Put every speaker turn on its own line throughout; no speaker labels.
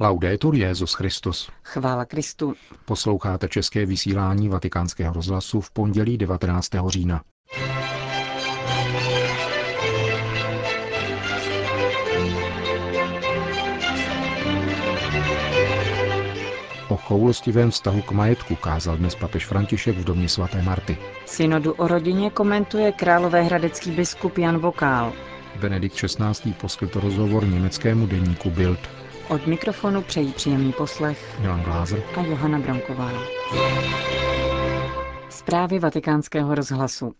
Laudetur Jezus Christus.
Chvála Kristu.
Posloucháte české vysílání Vatikánského rozhlasu v pondělí 19. října. O choulostivém vztahu k majetku kázal dnes papež František v domě svaté Marty.
Synodu o rodině komentuje královéhradecký biskup Jan Vokál.
Benedikt XVI. poskytl rozhovor německému deníku Bild.
Od mikrofonu přejí příjemný poslech
Milan Glázer
a Johana Bronková. Zprávy vatikánského rozhlasu.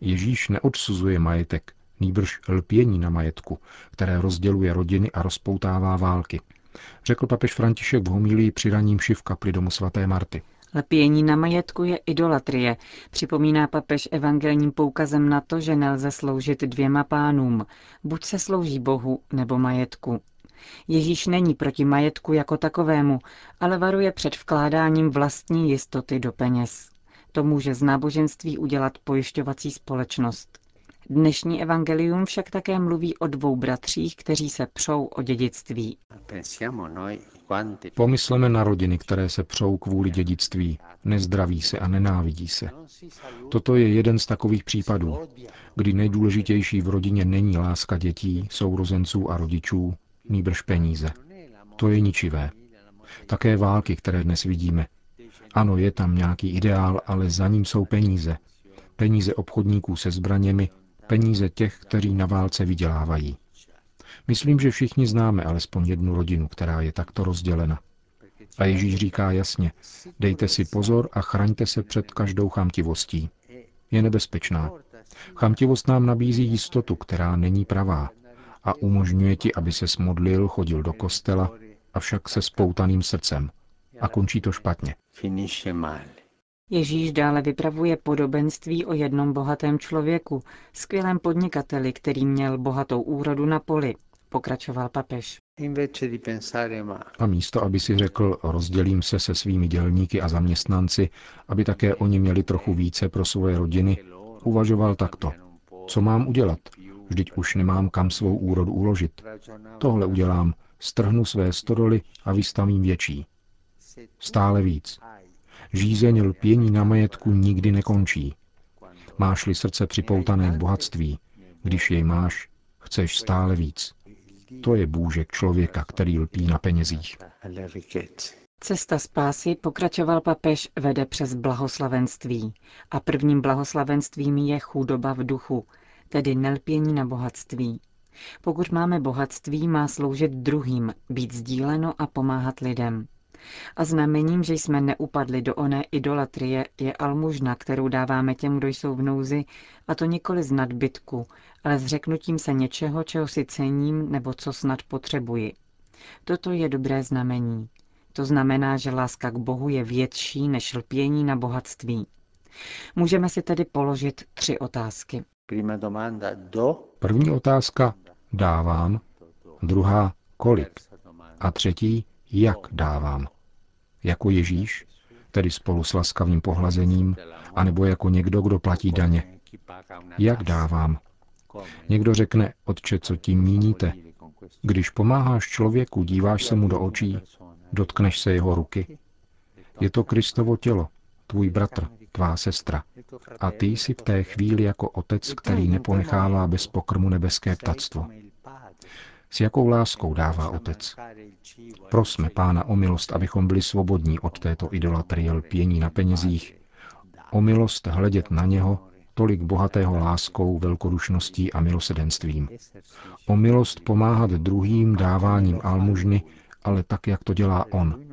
Ježíš neodsuzuje majetek, nýbrž lpění na majetku, které rozděluje rodiny a rozpoutává války. Řekl papež František v homílii při raním v kapli domu svaté Marty.
Lepění na majetku je idolatrie, připomíná papež evangelním poukazem na to, že nelze sloužit dvěma pánům. Buď se slouží Bohu nebo majetku. Ježíš není proti majetku jako takovému, ale varuje před vkládáním vlastní jistoty do peněz. To může z náboženství udělat pojišťovací společnost. Dnešní evangelium však také mluví o dvou bratřích, kteří se přou o dědictví.
Pomysleme na rodiny, které se přou kvůli dědictví, nezdraví se a nenávidí se. Toto je jeden z takových případů, kdy nejdůležitější v rodině není láska dětí, sourozenců a rodičů, nýbrž peníze. To je ničivé. Také války, které dnes vidíme. Ano, je tam nějaký ideál, ale za ním jsou peníze. Peníze obchodníků se zbraněmi, peníze těch, kteří na válce vydělávají. Myslím, že všichni známe alespoň jednu rodinu, která je takto rozdělena. A Ježíš říká jasně, dejte si pozor a chraňte se před každou chamtivostí. Je nebezpečná. Chamtivost nám nabízí jistotu, která není pravá a umožňuje ti, aby se smodlil, chodil do kostela, avšak se spoutaným srdcem. A končí to špatně.
Ježíš dále vypravuje podobenství o jednom bohatém člověku, skvělém podnikateli, který měl bohatou úrodu na poli, pokračoval papež.
A místo, aby si řekl, rozdělím se se svými dělníky a zaměstnanci, aby také oni měli trochu více pro svoje rodiny, uvažoval takto. Co mám udělat? Vždyť už nemám kam svou úrodu uložit. Tohle udělám, strhnu své stodoly a vystavím větší. Stále víc. Žízeň lpění na majetku nikdy nekončí. Máš-li srdce připoutané k bohatství, když jej máš, chceš stále víc. To je bůžek člověka, který lpí na penězích.
Cesta spásy, pokračoval papež, vede přes blahoslavenství. A prvním blahoslavenstvím je chudoba v duchu, tedy nelpění na bohatství. Pokud máme bohatství, má sloužit druhým, být sdíleno a pomáhat lidem. A znamením, že jsme neupadli do oné idolatrie, je almužna, kterou dáváme těm, kdo jsou v nouzi, a to nikoli z nadbytku, ale s řeknutím se něčeho, čeho si cením nebo co snad potřebuji. Toto je dobré znamení. To znamená, že láska k Bohu je větší než lpění na bohatství. Můžeme si tedy položit tři otázky.
První otázka dávám, druhá kolik a třetí jak dávám. Jako Ježíš, tedy spolu s laskavým pohlazením, anebo jako někdo, kdo platí daně. Jak dávám? Někdo řekne, otče, co tím míníte? Když pomáháš člověku, díváš se mu do očí, dotkneš se jeho ruky. Je to Kristovo tělo, tvůj bratr, tvá sestra. A ty jsi v té chvíli jako otec, který neponechává bez pokrmu nebeské ptactvo. S jakou láskou dává otec. Prosme pána o milost, abychom byli svobodní od této idolatrie lpění na penězích, o milost hledět na něho, tolik bohatého láskou, velkodušností a milosedenstvím. O milost pomáhat druhým dáváním almužny, ale tak, jak to dělá on.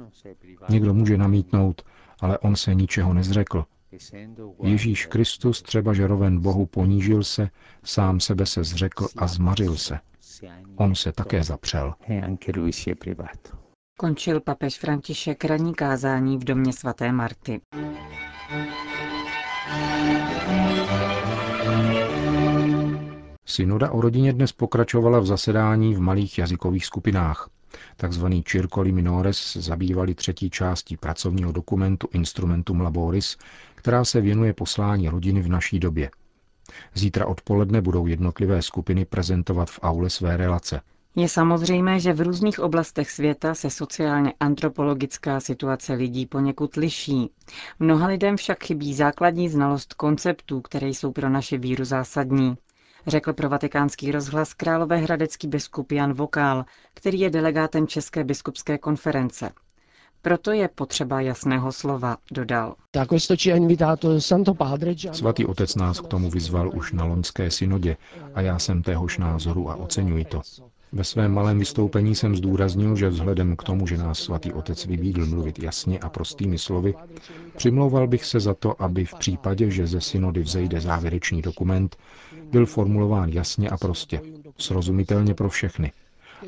Někdo může namítnout, ale on se ničeho nezřekl. Ježíš Kristus, třeba že roven Bohu ponížil se, sám sebe se zřekl a zmařil se. On se také zapřel.
Končil papež František ranní kázání v domě svaté Marty.
Synoda o rodině dnes pokračovala v zasedání v malých jazykových skupinách. Takzvaný Circoli Minores zabývali třetí částí pracovního dokumentu Instrumentum Laboris, která se věnuje poslání rodiny v naší době. Zítra odpoledne budou jednotlivé skupiny prezentovat v aule své relace.
Je samozřejmé, že v různých oblastech světa se sociálně antropologická situace lidí poněkud liší. Mnoha lidem však chybí základní znalost konceptů, které jsou pro naše víru zásadní, řekl pro vatikánský rozhlas královéhradecký biskup Jan Vokál, který je delegátem České biskupské konference. Proto je potřeba jasného slova, dodal.
Svatý otec nás k tomu vyzval už na loňské synodě a já jsem téhož názoru a oceňuji to. Ve svém malém vystoupení jsem zdůraznil, že vzhledem k tomu, že nás svatý otec vybídl mluvit jasně a prostými slovy, přimlouval bych se za to, aby v případě, že ze synody vzejde závěrečný dokument, byl formulován jasně a prostě, srozumitelně pro všechny,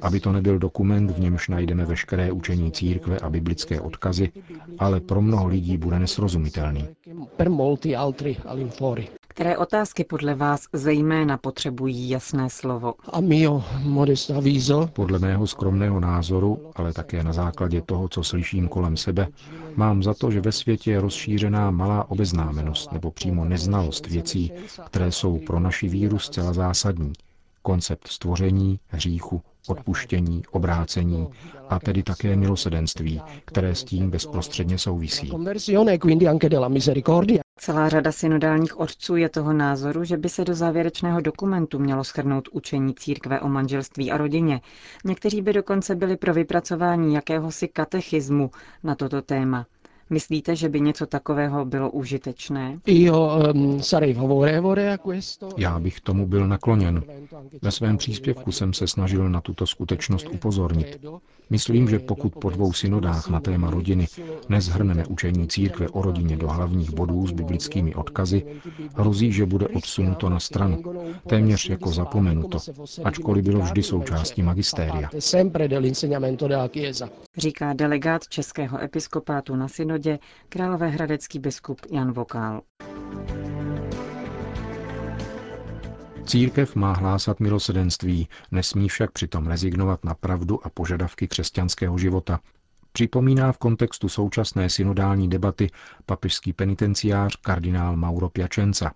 aby to nebyl dokument, v němž najdeme veškeré učení církve a biblické odkazy, ale pro mnoho lidí bude nesrozumitelný.
Které otázky podle vás zejména potřebují jasné slovo?
Podle mého skromného názoru, ale také na základě toho, co slyším kolem sebe, mám za to, že ve světě je rozšířená malá obeznámenost nebo přímo neznalost věcí, které jsou pro naši víru zcela zásadní. Koncept stvoření, hříchu, odpuštění, obrácení a tedy také milosedenství, které s tím bezprostředně souvisí.
Celá řada synodálních otců je toho názoru, že by se do závěrečného dokumentu mělo schrnout učení církve o manželství a rodině. Někteří by dokonce byli pro vypracování jakéhosi katechismu na toto téma. Myslíte, že by něco takového bylo užitečné?
Ehm, Já bych tomu byl nakloněn. Ve svém příspěvku jsem se snažil na tuto skutečnost upozornit. Myslím, že pokud po dvou synodách na téma rodiny nezhrneme učení církve o rodině do hlavních bodů s biblickými odkazy, hrozí, že bude odsunuto na stranu, téměř jako zapomenuto, ačkoliv bylo vždy součástí magistéria.
Říká delegát Českého episkopátu na synodě královéhradecký biskup Jan Vokál.
Církev má hlásat milosedenství, nesmí však přitom rezignovat na pravdu a požadavky křesťanského života. Připomíná v kontextu současné synodální debaty papežský penitenciář kardinál Mauro Piacenza.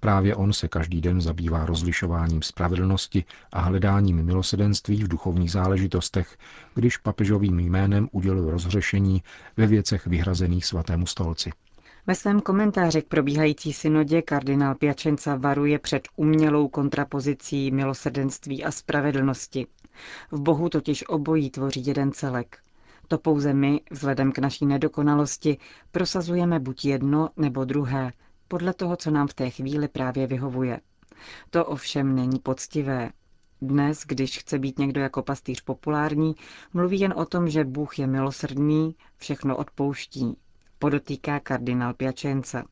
Právě on se každý den zabývá rozlišováním spravedlnosti a hledáním milosedenství v duchovních záležitostech, když papežovým jménem udělil rozhřešení ve věcech vyhrazených svatému stolci.
Ve svém komentáři k probíhající synodě kardinál Piačenca varuje před umělou kontrapozicí milosrdenství a spravedlnosti. V Bohu totiž obojí tvoří jeden celek. To pouze my, vzhledem k naší nedokonalosti, prosazujeme buď jedno nebo druhé, podle toho, co nám v té chvíli právě vyhovuje. To ovšem není poctivé. Dnes, když chce být někdo jako pastýř populární, mluví jen o tom, že Bůh je milosrdný, všechno odpouští, podotýká kardinál Piačenca.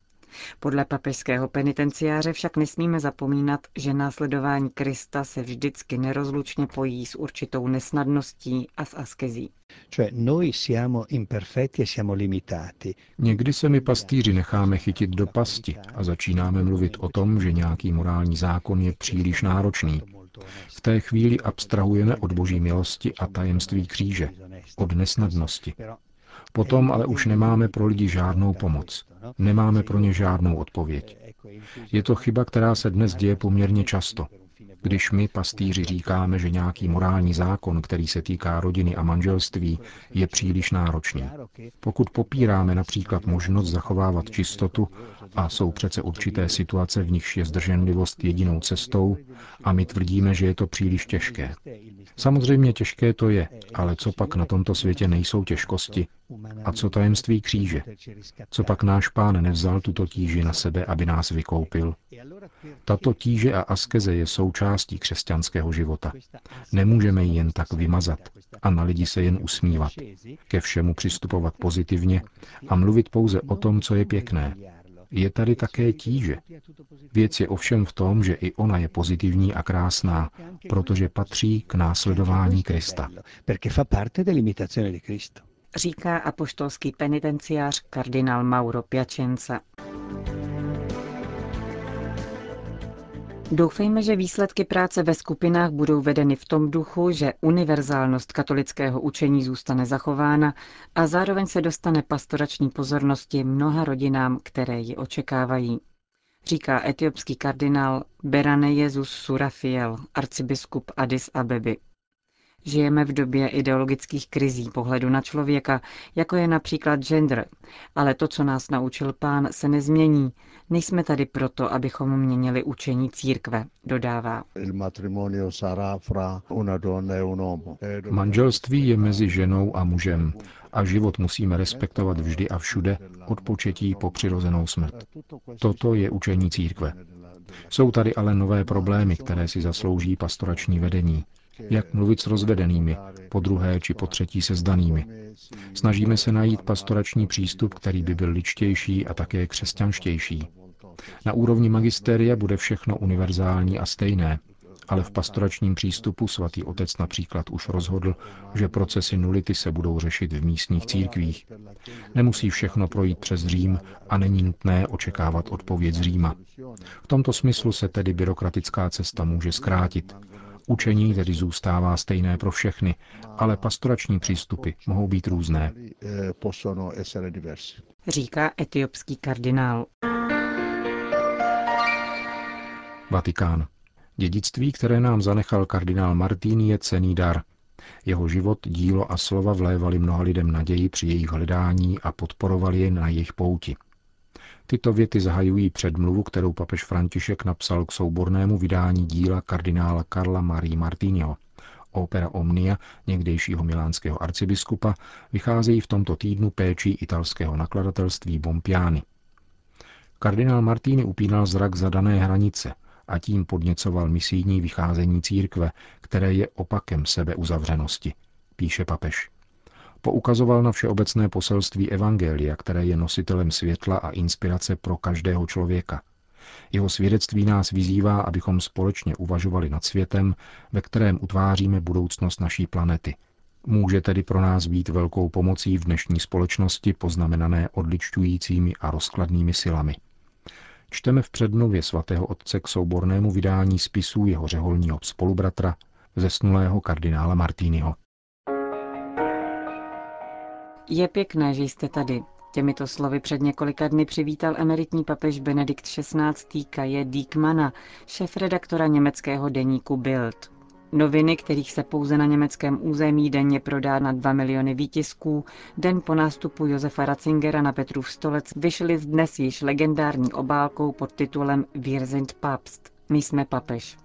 Podle papežského penitenciáře však nesmíme zapomínat, že následování Krista se vždycky nerozlučně pojí s určitou nesnadností a s askezí.
E Někdy se my pastýři necháme chytit do pasti a začínáme mluvit o tom, že nějaký morální zákon je příliš náročný. V té chvíli abstrahujeme od boží milosti a tajemství kříže, od nesnadnosti. Potom ale už nemáme pro lidi žádnou pomoc. Nemáme pro ně žádnou odpověď. Je to chyba, která se dnes děje poměrně často. Když my, pastýři, říkáme, že nějaký morální zákon, který se týká rodiny a manželství, je příliš náročný. Pokud popíráme například možnost zachovávat čistotu, a jsou přece určité situace, v nichž je zdrženlivost jedinou cestou, a my tvrdíme, že je to příliš těžké. Samozřejmě těžké to je, ale co pak na tomto světě nejsou těžkosti? A co tajemství kříže? Co pak náš pán nevzal tuto tíži na sebe, aby nás vykoupil? Tato tíže a askeze je součástí křesťanského života. Nemůžeme ji jen tak vymazat a na lidi se jen usmívat, ke všemu přistupovat pozitivně a mluvit pouze o tom, co je pěkné. Je tady také tíže. Věc je ovšem v tom, že i ona je pozitivní a krásná, protože patří k následování Krista.
Říká apoštolský penitenciář kardinál Mauro Piacenza. Doufejme, že výsledky práce ve skupinách budou vedeny v tom duchu, že univerzálnost katolického učení zůstane zachována a zároveň se dostane pastorační pozornosti mnoha rodinám, které ji očekávají. Říká etiopský kardinál Berane Jezus Surafiel, arcibiskup Addis Abeby. Žijeme v době ideologických krizí pohledu na člověka, jako je například gender. Ale to, co nás naučil pán, se nezmění. Nejsme tady proto, abychom měnili učení církve, dodává.
Manželství je mezi ženou a mužem a život musíme respektovat vždy a všude od početí po přirozenou smrt. Toto je učení církve. Jsou tady ale nové problémy, které si zaslouží pastorační vedení. Jak mluvit s rozvedenými, po druhé či po třetí se zdanými. Snažíme se najít pastorační přístup, který by byl ličtější a také křesťanštější. Na úrovni magisteria bude všechno univerzální a stejné, ale v pastoračním přístupu svatý otec například už rozhodl, že procesy nulity se budou řešit v místních církvích. Nemusí všechno projít přes Řím a není nutné očekávat odpověď z Říma. V tomto smyslu se tedy byrokratická cesta může zkrátit. Učení tedy zůstává stejné pro všechny, ale pastorační přístupy mohou být různé.
Říká etiopský kardinál.
Vatikán. Dědictví, které nám zanechal kardinál Martín, je cený dar. Jeho život, dílo a slova vlévali mnoha lidem naději při jejich hledání a podporovali je na jejich pouti. Tyto věty zahajují předmluvu, kterou papež František napsal k soubornému vydání díla kardinála Karla Marie Martiniho. Opera Omnia, někdejšího milánského arcibiskupa, vycházejí v tomto týdnu péčí italského nakladatelství Bompiani. Kardinál Martini upínal zrak za dané hranice a tím podněcoval misijní vycházení církve, které je opakem sebeuzavřenosti, píše papež. Poukazoval na všeobecné poselství Evangelia, které je nositelem světla a inspirace pro každého člověka. Jeho svědectví nás vyzývá, abychom společně uvažovali nad světem, ve kterém utváříme budoucnost naší planety. Může tedy pro nás být velkou pomocí v dnešní společnosti poznamenané odličťujícími a rozkladnými silami. Čteme v předmluvě svatého otce k soubornému vydání spisů jeho řeholního spolubratra, zesnulého kardinála Martínyho.
Je pěkné, že jste tady. Těmito slovy před několika dny přivítal emeritní papež Benedikt XVI. Kaje Diekmana, šéf-redaktora německého deníku Bild. Noviny, kterých se pouze na německém území denně prodá na 2 miliony výtisků, den po nástupu Josefa Ratzingera na Petrův stolec vyšly dnes již legendární obálkou pod titulem Wir sind Papst. My jsme papež.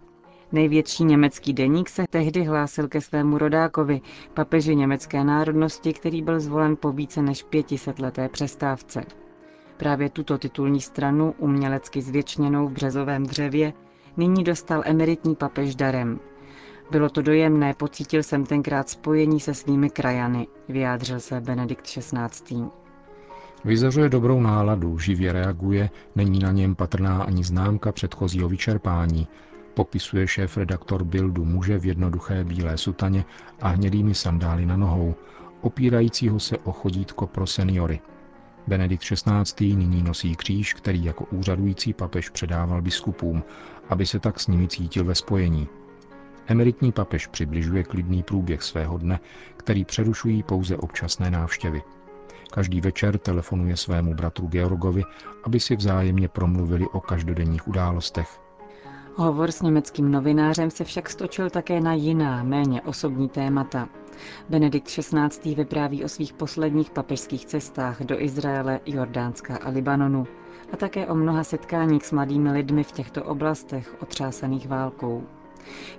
Největší německý deník se tehdy hlásil ke svému rodákovi, papeži německé národnosti, který byl zvolen po více než 500 leté přestávce. Právě tuto titulní stranu, umělecky zvětšněnou v březovém dřevě, nyní dostal emeritní papež darem. Bylo to dojemné, pocítil jsem tenkrát spojení se svými krajany, vyjádřil se Benedikt XVI.
Vyzařuje dobrou náladu, živě reaguje, není na něm patrná ani známka předchozího vyčerpání, Popisuje šéf-redaktor Bildu muže v jednoduché bílé sutaně a hnědými sandály na nohou, opírajícího se o chodítko pro seniory. Benedikt XVI. nyní nosí kříž, který jako úřadující papež předával biskupům, aby se tak s nimi cítil ve spojení. Emeritní papež přibližuje klidný průběh svého dne, který přerušují pouze občasné návštěvy. Každý večer telefonuje svému bratru Georgovi, aby si vzájemně promluvili o každodenních událostech.
Hovor s německým novinářem se však stočil také na jiná, méně osobní témata. Benedikt XVI. vypráví o svých posledních papežských cestách do Izraele, Jordánska a Libanonu a také o mnoha setkáních s mladými lidmi v těchto oblastech otřásaných válkou.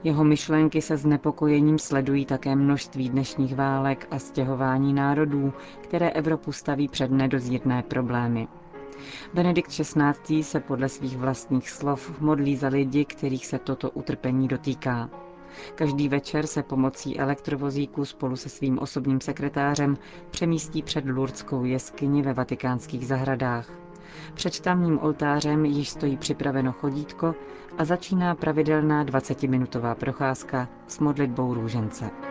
Jeho myšlenky se znepokojením sledují také množství dnešních válek a stěhování národů, které Evropu staví před nedozírné problémy. Benedikt XVI. se podle svých vlastních slov modlí za lidi, kterých se toto utrpení dotýká. Každý večer se pomocí elektrovozíku spolu se svým osobním sekretářem přemístí před Lurdskou jeskyni ve vatikánských zahradách. Před tamním oltářem již stojí připraveno chodítko a začíná pravidelná 20-minutová procházka s modlitbou růžence.